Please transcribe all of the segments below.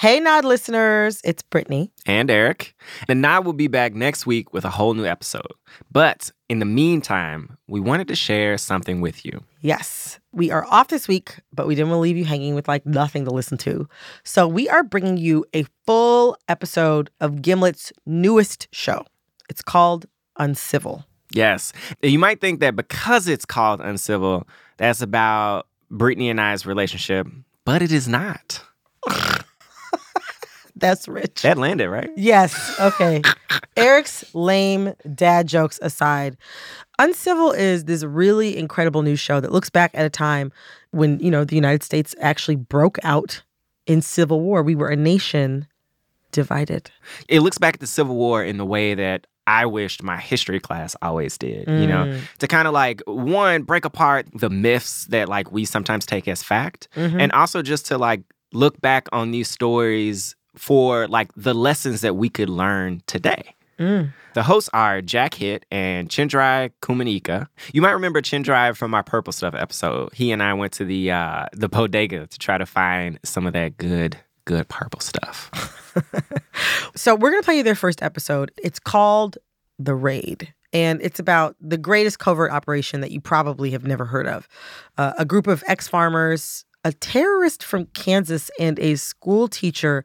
Hey Nod listeners, it's Brittany and Eric. The Nod will be back next week with a whole new episode. But in the meantime, we wanted to share something with you. Yes, we are off this week, but we didn't want to leave you hanging with like nothing to listen to. So we are bringing you a full episode of Gimlet's newest show. It's called Uncivil. Yes. You might think that because it's called Uncivil, that's about Brittany and I's relationship, but it is not. That's rich. That landed, right? Yes. Okay. Eric's lame dad jokes aside, Uncivil is this really incredible new show that looks back at a time when, you know, the United States actually broke out in civil war. We were a nation divided. It looks back at the Civil War in the way that I wished my history class always did, mm. you know, mm. to kind of like one break apart the myths that like we sometimes take as fact mm-hmm. and also just to like look back on these stories for like the lessons that we could learn today. Mm. The hosts are Jack Hitt and Chenjerai Kumanyika. You might remember Chenjerai from our Purple Stuff episode. He and I went to the uh, the bodega to try to find some of that good, good purple stuff. so we're gonna play you their first episode. It's called The Raid. And it's about the greatest covert operation that you probably have never heard of. Uh, a group of ex farmers, a terrorist from Kansas, and a school teacher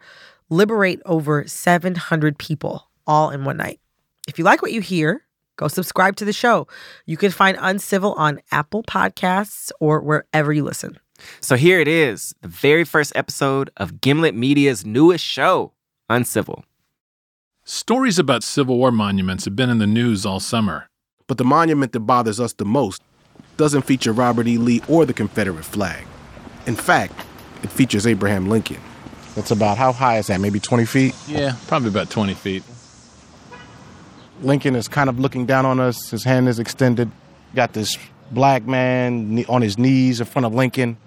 liberate over 700 people all in one night. If you like what you hear, go subscribe to the show. You can find Uncivil on Apple Podcasts or wherever you listen. So here it is, the very first episode of Gimlet Media's newest show, Uncivil. Stories about Civil War monuments have been in the news all summer. But the monument that bothers us the most doesn't feature Robert E. Lee or the Confederate flag. In fact, it features Abraham Lincoln. That's about how high is that? Maybe 20 feet? Yeah, probably about 20 feet. Lincoln is kind of looking down on us. His hand is extended. Got this black man on his knees in front of Lincoln,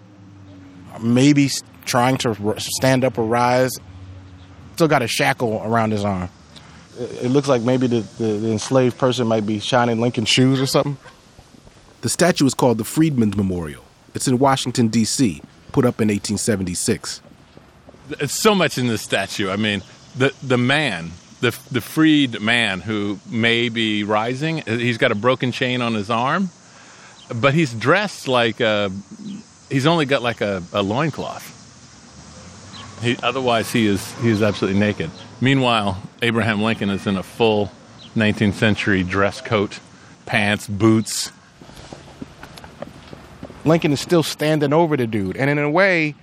maybe trying to stand up or rise. Still got a shackle around his arm. It looks like maybe the, the, the enslaved person might be shining Lincoln's shoes or something. The statue is called the Freedmen's Memorial. It's in Washington, D.C., put up in 1876 it's so much in this statue. I mean, the the man, the the freed man who may be rising. He's got a broken chain on his arm, but he's dressed like a. He's only got like a, a loincloth. He, otherwise, he is he is absolutely naked. Meanwhile, Abraham Lincoln is in a full 19th century dress coat, pants, boots. Lincoln is still standing over the dude, and in a way,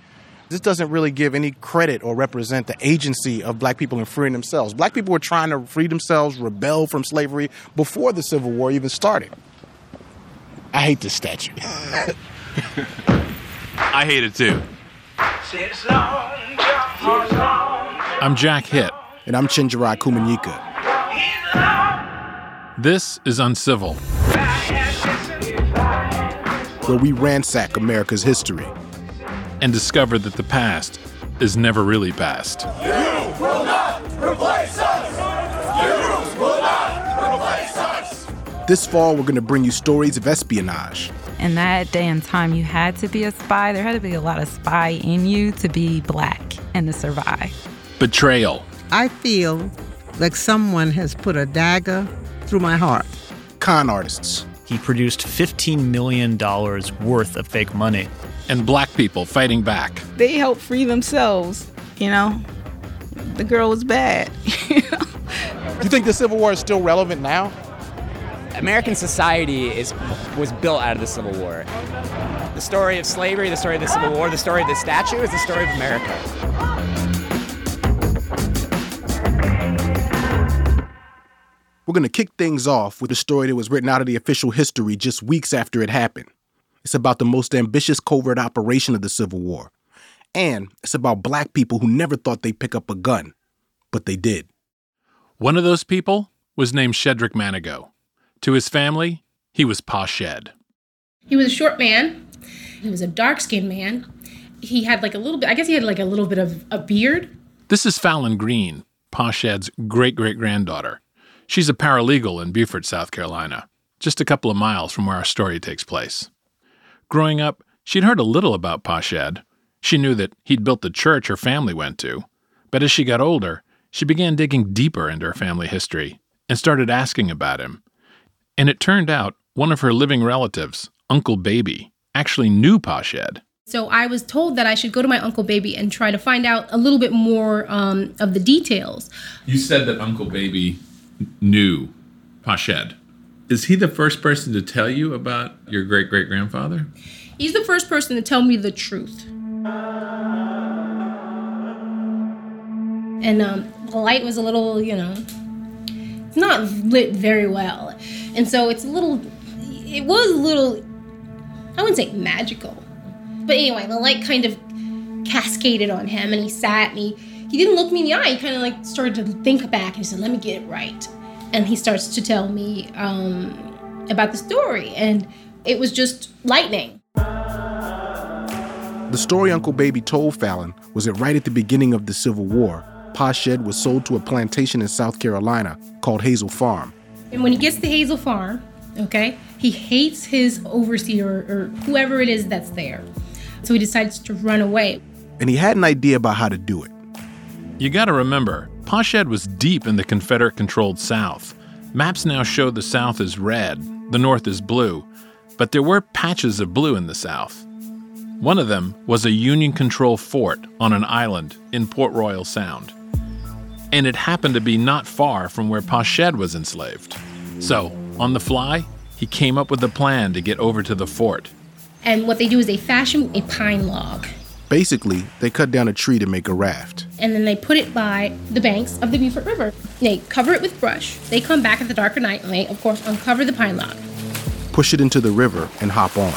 this doesn't really give any credit or represent the agency of black people in freeing themselves. Black people were trying to free themselves, rebel from slavery before the Civil War even started. I hate this statue. I hate it too. I'm Jack Hitt. And I'm Chenjerai Kumanyika. This is Uncivil, where we ransack America's history and discover that the past is never really past. You will not replace us! You will not replace us! This fall, we're going to bring you stories of espionage. In that day and time, you had to be a spy. There had to be a lot of spy in you to be black and to survive. Betrayal. I feel like someone has put a dagger through my heart. Con artists. He produced $15 million worth of fake money and black people fighting back. They help free themselves you know, the girl was bad. You think the Civil War is still relevant now? American society is was built out of the Civil War. The story of slavery, the story of the Civil War, the story of the statue is the story of America. We're going to kick things off with a story that was written out of the official history just weeks after it happened. It's about the most ambitious covert operation of the Civil War. And it's about black people who never thought they'd pick up a gun, but they did. One of those people was named Shedrick Manigault. To his family, he was Pa Shed. He was a short man. He was a dark skinned man. He had like a little bit, I guess he had like a little bit of a beard. This is Fallon Green, Pa Shed's great great granddaughter. She's a paralegal in Beaufort, South Carolina, just a couple of miles from where our story takes place. Growing up, she'd heard a little about Pa Shed. She knew that he'd built the church her family went to. But as she got older, she began digging deeper into her family history and started asking about him. And it turned out one of her living relatives, Uncle Baby, actually knew Pa Shed. So I was told that I should go to my Uncle Baby and try to find out a little bit more um, of the details. You said that Uncle Baby knew Pa Shed. Is he the first person to tell you about your great great grandfather? He's the first person to tell me the truth. And um, the light was a little, you know, it's not lit very well. And so it's a little, it was a little, I wouldn't say magical. But anyway, the light kind of cascaded on him and he sat and he, he didn't look me in the eye. He kind of like started to think back and he said, let me get it right. And he starts to tell me um, about the story. And it was just lightning. The story Uncle Baby told Fallon was that right at the beginning of the Civil War, Pa Shed was sold to a plantation in South Carolina called Hazel Farm. And when he gets to Hazel Farm, okay, he hates his overseer or, or whoever it is that's there. So he decides to run away. And he had an idea about how to do it. You gotta remember, Pa Shed was deep in the Confederate controlled South. Maps now show the South is red, the North is blue, but there were patches of blue in the South. One of them was a Union controlled fort on an island in Port Royal Sound. And it happened to be not far from where Pa Shed was enslaved. So, on the fly, he came up with a plan to get over to the fort. And what they do is they fashion a pine log. Basically, they cut down a tree to make a raft. And then they put it by the banks of the Beaufort River. They cover it with brush. They come back at the dark of night and they, of course, uncover the pine log. Push it into the river and hop on.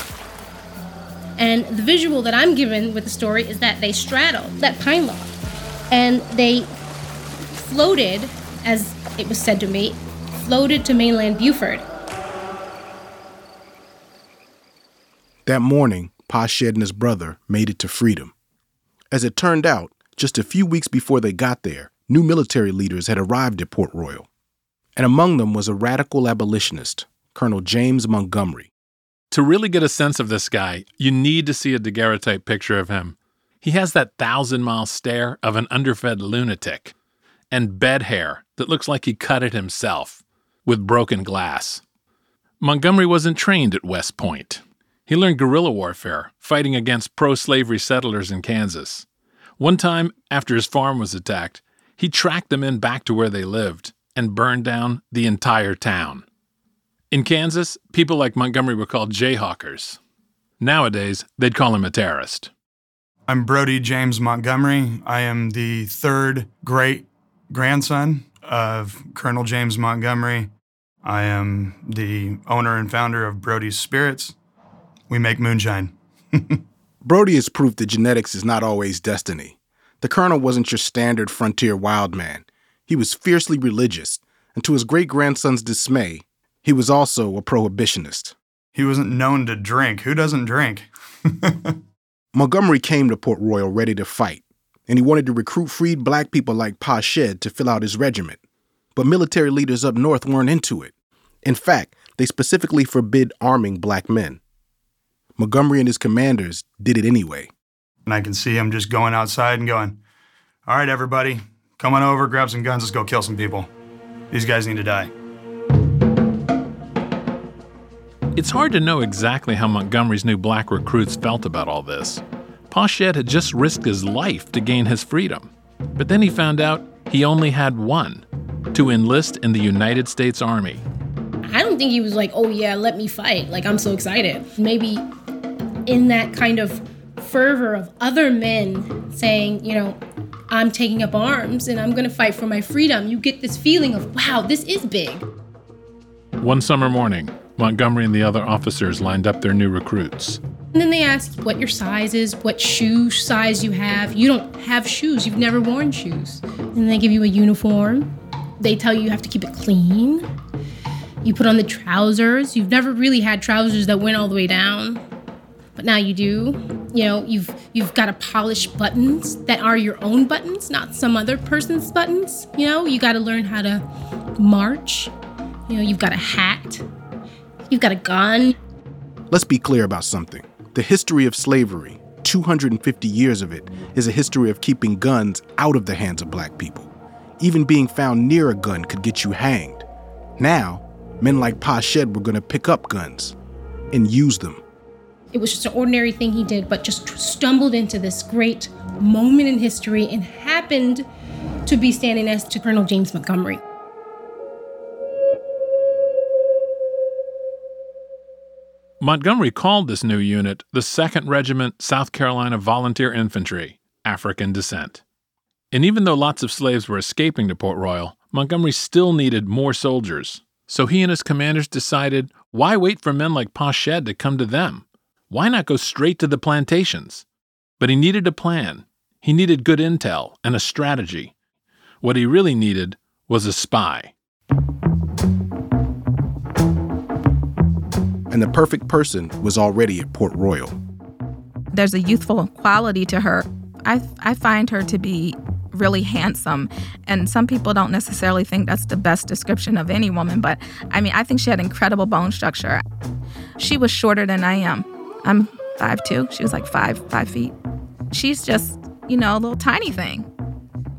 And the visual that I'm given with the story is that they straddle that pine log. And they floated, as it was said to me, floated to mainland Beaufort. That morning, Pa Shed and his brother made it to freedom. As it turned out, just a few weeks before they got there, new military leaders had arrived at Port Royal. And among them was a radical abolitionist, Colonel James Montgomery. To really get a sense of this guy, you need to see a daguerreotype picture of him. He has that thousand mile stare of an underfed lunatic and bed hair that looks like he cut it himself with broken glass. Montgomery wasn't trained at West Point. He learned guerrilla warfare, fighting against pro slavery settlers in Kansas. One time, after his farm was attacked, he tracked the men back to where they lived and burned down the entire town. In Kansas, people like Montgomery were called Jayhawkers. Nowadays, they'd call him a terrorist. I'm Brody James Montgomery. I am the third great grandson of Colonel James Montgomery. I am the owner and founder of Brody's Spirits. We make moonshine. Brody has proved that genetics is not always destiny. The colonel wasn't your standard frontier wild man. He was fiercely religious, and to his great grandson's dismay, he was also a prohibitionist. He wasn't known to drink. Who doesn't drink? Montgomery came to Port Royal ready to fight, and he wanted to recruit freed black people like Pa Shed to fill out his regiment. But military leaders up north weren't into it. In fact, they specifically forbid arming black men. Montgomery and his commanders did it anyway. And I can see him just going outside and going, All right, everybody, come on over, grab some guns, let's go kill some people. These guys need to die. It's hard to know exactly how Montgomery's new black recruits felt about all this. Pa Shed had just risked his life to gain his freedom. But then he found out he only had one to enlist in the United States Army. I don't think he was like, oh yeah, let me fight. Like, I'm so excited. Maybe in that kind of fervor of other men saying, you know, I'm taking up arms and I'm gonna fight for my freedom, you get this feeling of, wow, this is big. One summer morning, Montgomery and the other officers lined up their new recruits. And then they ask what your size is, what shoe size you have. You don't have shoes, you've never worn shoes. And they give you a uniform. They tell you you have to keep it clean. You put on the trousers. You've never really had trousers that went all the way down. But now you do. You know, you've you've got to polish buttons that are your own buttons, not some other person's buttons. You know, you got to learn how to march. You know, you've got a hat. You've got a gun. Let's be clear about something. The history of slavery, 250 years of it, is a history of keeping guns out of the hands of black people. Even being found near a gun could get you hanged. Now, men like Pa Shed were going to pick up guns and use them. It was just an ordinary thing he did, but just stumbled into this great moment in history and happened to be standing next to Colonel James Montgomery. Montgomery called this new unit the 2nd Regiment South Carolina Volunteer Infantry, African descent. And even though lots of slaves were escaping to Port Royal, Montgomery still needed more soldiers. So he and his commanders decided why wait for men like Pa to come to them? Why not go straight to the plantations? But he needed a plan. He needed good intel and a strategy. What he really needed was a spy. And the perfect person was already at Port Royal. There's a youthful quality to her. I, I find her to be really handsome. And some people don't necessarily think that's the best description of any woman, but I mean, I think she had incredible bone structure. She was shorter than I am. I'm five two. She was like five, five feet. She's just, you know, a little tiny thing.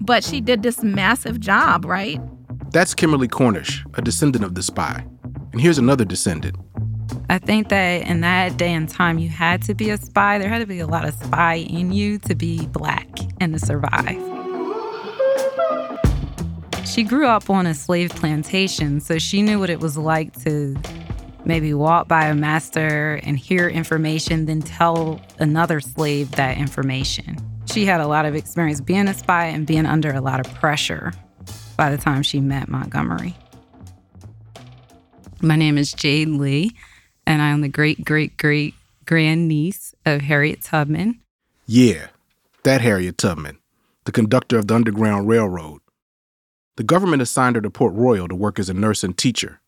But she did this massive job, right? That's Kimberly Cornish, a descendant of the spy. And here's another descendant. I think that in that day and time, you had to be a spy. There had to be a lot of spy in you to be black and to survive. She grew up on a slave plantation, so she knew what it was like to maybe walk by a master and hear information, then tell another slave that information. She had a lot of experience being a spy and being under a lot of pressure by the time she met Montgomery. My name is Jade Lee, and I am the great, great, great grandniece of Harriet Tubman. Yeah, that Harriet Tubman, the conductor of the Underground Railroad. The government assigned her to Port Royal to work as a nurse and teacher,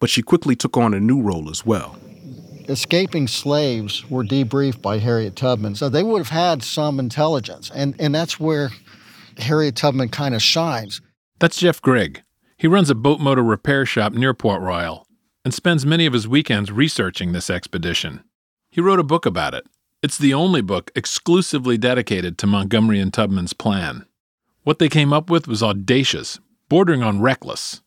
but she quickly took on a new role as well. Escaping slaves were debriefed by Harriet Tubman, so they would have had some intelligence, and, and that's where Harriet Tubman kind of shines. That's Jeff Grigg. He runs a boat motor repair shop near Port Royal and spends many of his weekends researching this expedition. He wrote a book about it. It's the only book exclusively dedicated to Montgomery and Tubman's plan. What they came up with was audacious, bordering on reckless.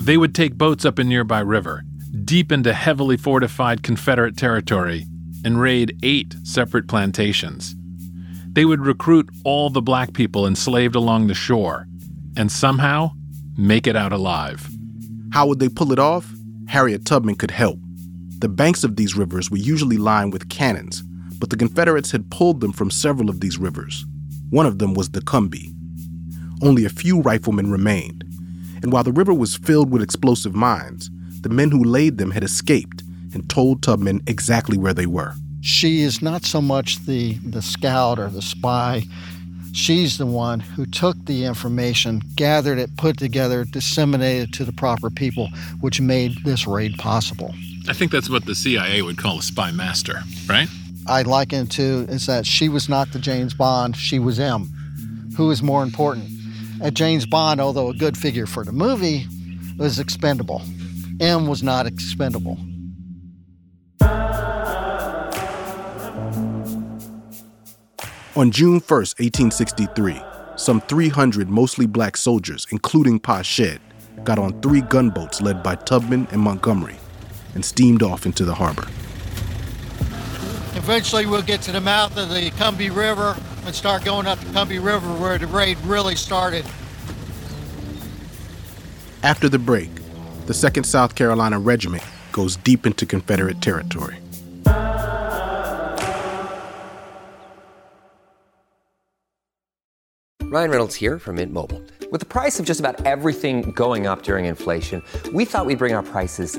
They would take boats up a nearby river, deep into heavily fortified Confederate territory, and raid eight separate plantations. They would recruit all the black people enslaved along the shore, and somehow make it out alive. How would they pull it off? Harriet Tubman could help. The banks of these rivers were usually lined with cannons, but the Confederates had pulled them from several of these rivers. One of them was the Combahee. Only a few riflemen remained, and while the river was filled with explosive mines, the men who laid them had escaped and told Tubman exactly where they were. She is not so much the, the scout or the spy. She's the one who took the information, gathered it, put it together, disseminated it to the proper people, which made this raid possible. I think that's what the CIA would call a spy master, right? I liken it to is that she was not the James Bond, she was M. Who is more important? At James Bond, although a good figure for the movie, was expendable. M was not expendable. On June 1st, 1863, some 300 mostly black soldiers, including Pa Shed, got on three gunboats led by Tubman and Montgomery and steamed off into the harbor. Eventually, we'll get to the mouth of the Combahee River and start going up the Combahee River where the raid really started. After the break, the 2nd South Carolina Regiment goes deep into Confederate territory. Ryan Reynolds here from Mint Mobile. With the price of just about everything going up during inflation, we thought we'd bring our prices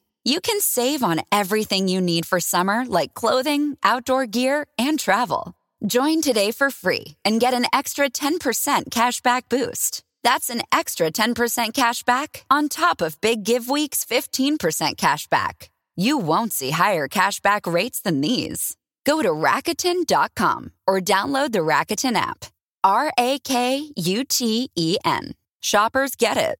You can save on everything you need for summer, like clothing, outdoor gear, and travel. Join today for free and get an extra 10% cashback boost. That's an extra 10% cash back on top of Big Give Week's 15% cash back. You won't see higher cashback rates than these. Go to Rakuten.com or download the Rakuten app. R A K U T E N. Shoppers get it.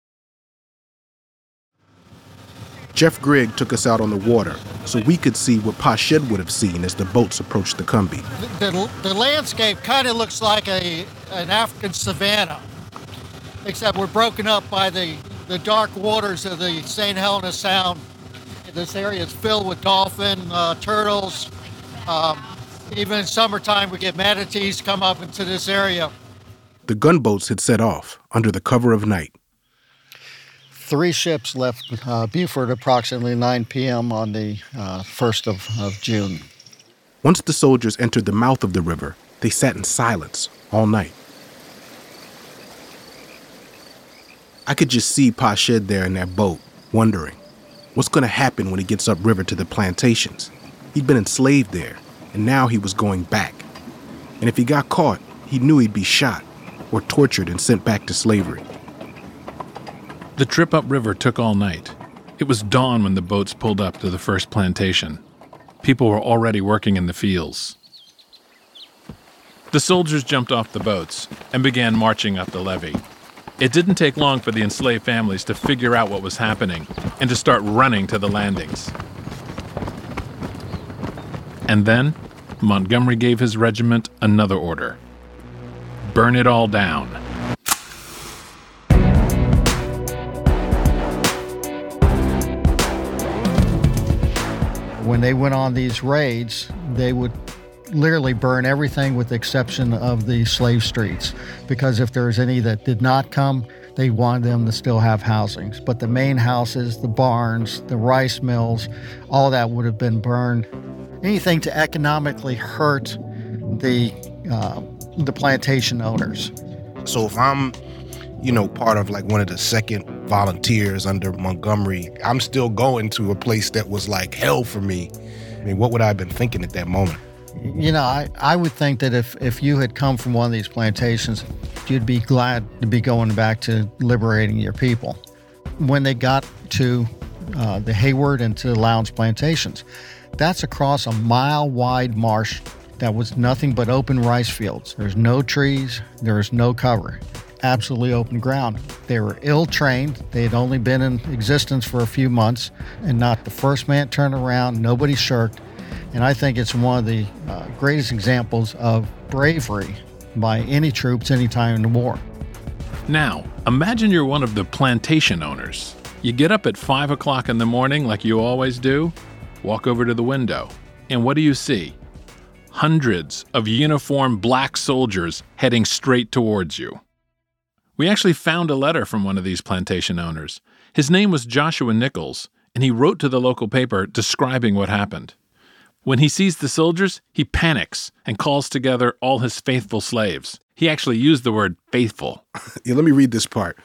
Jeff Grigg took us out on the water so we could see what Pa Shed would have seen as the boats approached the Combahee. The, the landscape kind of looks like a an African savanna, except we're broken up by the, the dark waters of the St. Helena Sound. This area is filled with dolphin, uh, turtles. Um, even in summertime, we get manatees come up into this area. The gunboats had set off under the cover of night. Three ships left uh, Beaufort approximately 9 p.m. on the uh, 1st of, of June. Once the soldiers entered the mouth of the river, they sat in silence all night. I could just see Pa Shed there in that boat, wondering what's going to happen when he gets upriver to the plantations. He'd been enslaved there, and now he was going back. And if he got caught, he knew he'd be shot or tortured and sent back to slavery. The trip upriver took all night. It was dawn when the boats pulled up to the first plantation. People were already working in the fields. The soldiers jumped off the boats and began marching up the levee. It didn't take long for the enslaved families to figure out what was happening and to start running to the landings. And then Montgomery gave his regiment another order burn it all down. When they went on these raids, they would literally burn everything with the exception of the slave streets. Because if there was any that did not come, they wanted them to still have housings. But the main houses, the barns, the rice mills, all that would have been burned. Anything to economically hurt the uh, the plantation owners. So if I'm, you know, part of like one of the second volunteers under Montgomery, I'm still going to a place that was like hell for me. I mean, what would I have been thinking at that moment? You know, I, I would think that if, if you had come from one of these plantations, you'd be glad to be going back to liberating your people. When they got to uh, the Hayward and to the Lowndes plantations, that's across a mile wide marsh that was nothing but open rice fields. There's no trees, there is no cover, absolutely open ground. They were ill trained, they had only been in existence for a few months, and not the first man turned around, nobody shirked. And I think it's one of the uh, greatest examples of bravery by any troops anytime in the war. Now, imagine you're one of the plantation owners. You get up at 5 o'clock in the morning like you always do, walk over to the window, and what do you see? Hundreds of uniformed black soldiers heading straight towards you. We actually found a letter from one of these plantation owners. His name was Joshua Nichols, and he wrote to the local paper describing what happened. When he sees the soldiers, he panics and calls together all his faithful slaves. He actually used the word faithful. yeah, let me read this part.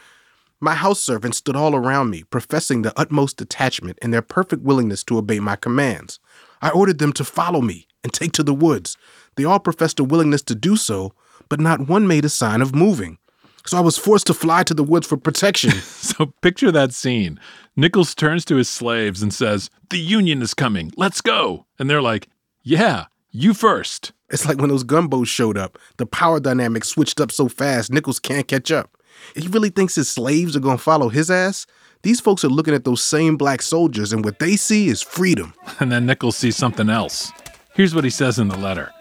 My house servants stood all around me, professing the utmost attachment and their perfect willingness to obey my commands. I ordered them to follow me and take to the woods. They all professed a willingness to do so, but not one made a sign of moving. So I was forced to fly to the woods for protection. so picture that scene. Nichols turns to his slaves and says, The Union is coming. Let's go. And they're like, Yeah, you first. It's like when those gunboats showed up. The power dynamic switched up so fast, Nichols can't catch up. He really thinks his slaves are going to follow his ass? These folks are looking at those same black soldiers, and what they see is freedom. And then Nichols sees something else. Here's what he says in the letter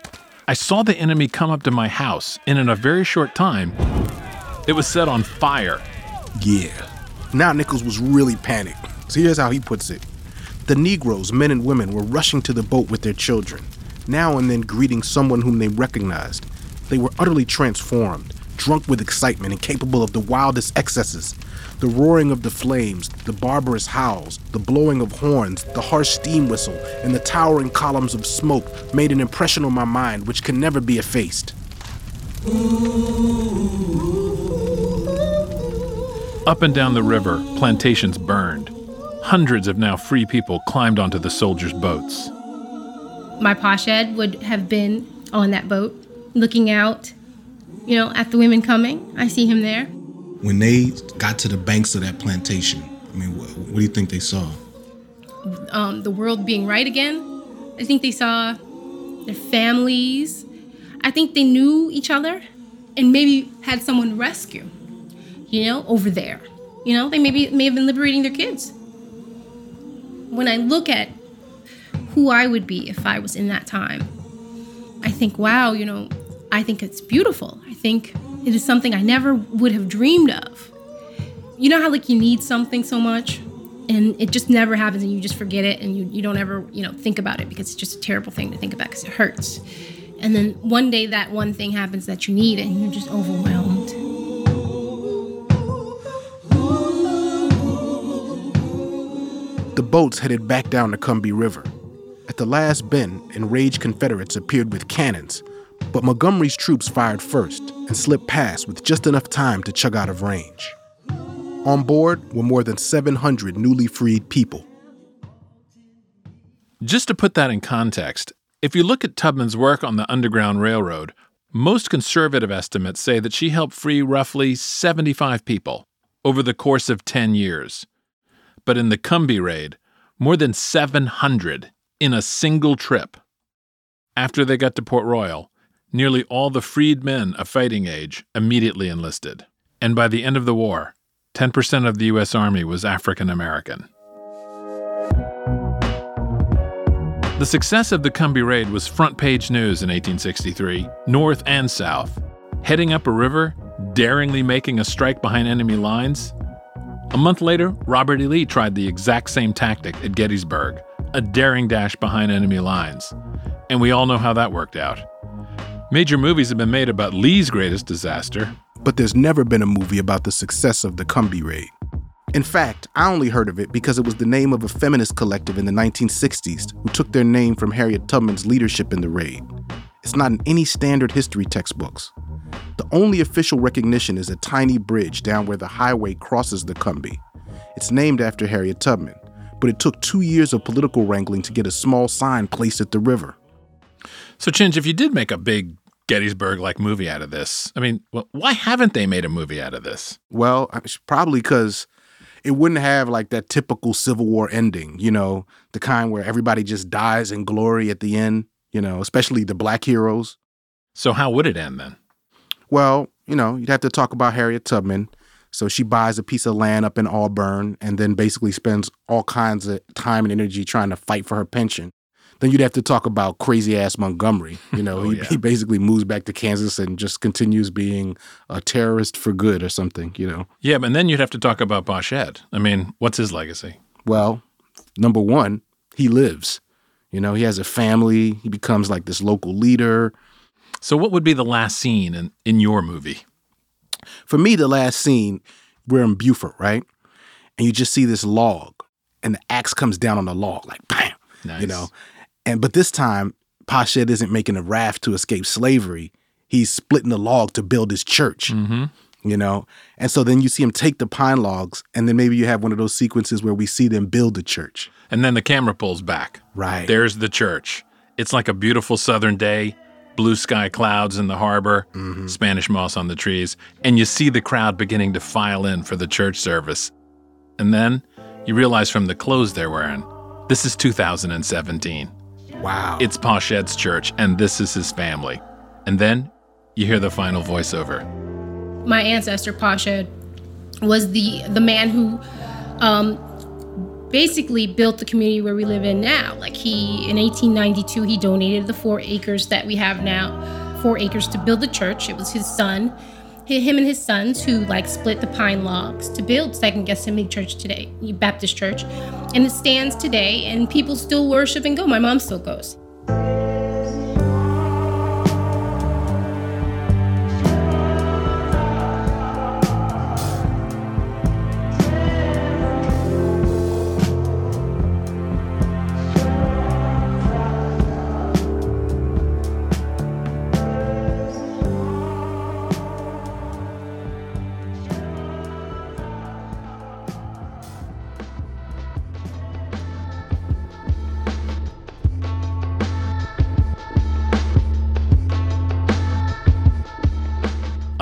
I saw the enemy come up to my house, and in a very short time, it was set on fire. Yeah. Now Nichols was really panicked. So here's how he puts it The Negroes, men and women, were rushing to the boat with their children, now and then greeting someone whom they recognized. They were utterly transformed, drunk with excitement and capable of the wildest excesses. The roaring of the flames, the barbarous howls, the blowing of horns, the harsh steam whistle, and the towering columns of smoke made an impression on my mind which can never be effaced. Up and down the river, plantations burned. Hundreds of now free people climbed onto the soldiers' boats. My Pa Shed would have been on that boat, looking out, you know, at the women coming. I see him there. When they got to the banks of that plantation, I mean, what, what do you think they saw? Um, the world being right again. I think they saw their families. I think they knew each other and maybe had someone rescue you know, over there. You know, they maybe may have been liberating their kids. When I look at who I would be if I was in that time, I think, wow, you know, I think it's beautiful. I think it is something I never would have dreamed of. You know how like you need something so much and it just never happens and you just forget it and you, you don't ever, you know, think about it because it's just a terrible thing to think about because it hurts. And then one day that one thing happens that you need and you're just overwhelmed. The boats headed back down the Combahee River. At the last bend, enraged Confederates appeared with cannons, but Montgomery's troops fired first and slipped past with just enough time to chug out of range. On board were more than 700 newly freed people. Just to put that in context, if you look at Tubman's work on the Underground Railroad, most conservative estimates say that she helped free roughly 75 people over the course of 10 years but in the Combahee raid, more than 700 in a single trip. After they got to Port Royal, nearly all the freed men of fighting age immediately enlisted. And by the end of the war, 10% of the U.S. Army was African American. The success of the Combahee Raid was front page news in 1863, North and South. Heading up a river, daringly making a strike behind enemy lines, a month later, Robert E. Lee tried the exact same tactic at Gettysburg, a daring dash behind enemy lines. And we all know how that worked out. Major movies have been made about Lee's greatest disaster. But there's never been a movie about the success of the Combahee Raid. In fact, I only heard of it because it was the name of a feminist collective in the 1960s who took their name from Harriet Tubman's leadership in the raid. It's not in any standard history textbooks. The only official recognition is a tiny bridge down where the highway crosses the Combahee. It's named after Harriet Tubman, but it took two years of political wrangling to get a small sign placed at the river. So, Chinch, if you did make a big Gettysburg like movie out of this, I mean, well, why haven't they made a movie out of this? Well, probably because it wouldn't have like that typical Civil War ending, you know, the kind where everybody just dies in glory at the end, you know, especially the black heroes. So, how would it end then? Well, you know, you'd have to talk about Harriet Tubman. So she buys a piece of land up in Auburn and then basically spends all kinds of time and energy trying to fight for her pension. Then you'd have to talk about crazy ass Montgomery. You know, Oh, he, yeah. he basically moves back to Kansas and just continues being a terrorist for good or something, you know. Yeah, but then you'd have to talk about Pa Shed. I mean, what's his legacy? Well, number one, he lives. You know, he has a family. He becomes like this local leader. So, what would be the last scene in, in your movie? For me, the last scene, we're in Beaufort, right? And you just see this log, and the axe comes down on the log, like bam. nice. You know, and but this time, Pa Shed isn't making a raft to escape slavery. He's splitting the log to build his church. Mm-hmm. You know, and so then you see him take the pine logs, and then maybe you have one of those sequences where we see them build the church. And then the camera pulls back. Right. There's the church. It's like a beautiful southern day, blue sky clouds in the harbor, Mm-hmm. Spanish moss on the trees, and you see the crowd beginning to file in for the church service. And then you realize from the clothes they're wearing, this is 2017. Wow. It's Pa Shed's church, and this is his family. And then you hear the final voiceover. My ancestor Pasha was the the man who um, basically built the community where we live in now. Like he in 1892 he donated the four acres that we have now, four acres to build the church. It was his son, him and his sons who like split the pine logs to build Second Gethsemane Church today, Baptist Church, and it stands today. And people still worship and go. My mom still goes.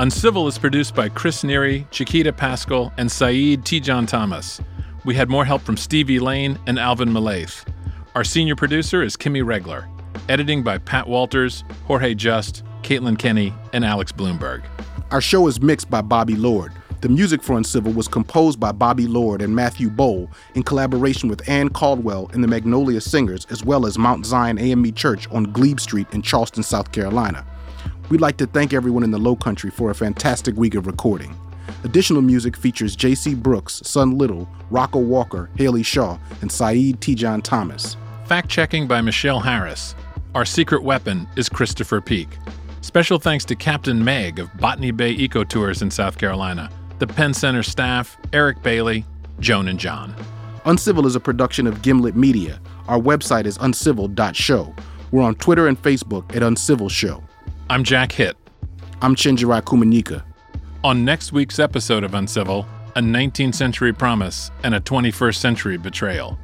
Uncivil is produced by Chris Neary, Chiquita Paschal, and Saidu Tejan-Thomas. We had more help from Stevie Lane and Alvin Melathe. Our senior producer is Kimmy Regler. Editing by Pat Walters, Jorge Just, Caitlin Kenney, and Alex Blumberg. Our show is mixed by Bobby Lord. The music for Uncivil was composed by Bobby Lord and Matthew Boll in collaboration with Ann Caldwell and the Magnolia Singers, as well as Mount Zion AME Church on Glebe Street in Charleston, South Carolina. We'd like to thank everyone in the Low Country for a fantastic week of recording. Additional music features J.C. Brooks, Son Little, Rocco Walker, Haley Shaw, and Saidu Tejan-Thomas. Fact checking by Michelle Harris. Our secret weapon is Christopher Peak. Special thanks to Captain Meg of Botany Bay Eco Tours in South Carolina, the Penn Center staff, Eric Bailey, Joan and John. Uncivil is a production of Gimlet Media. Our website is uncivil.show. We're on Twitter and Facebook at Uncivil Show. I'm Jack Hitt. I'm Chenjerai Kumanyika. On next week's episode of Uncivil, a 19th century promise and a 21st century betrayal.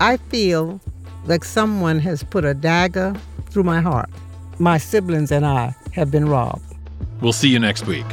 I feel like someone has put a dagger through my heart. My siblings and I have been robbed. We'll see you next week.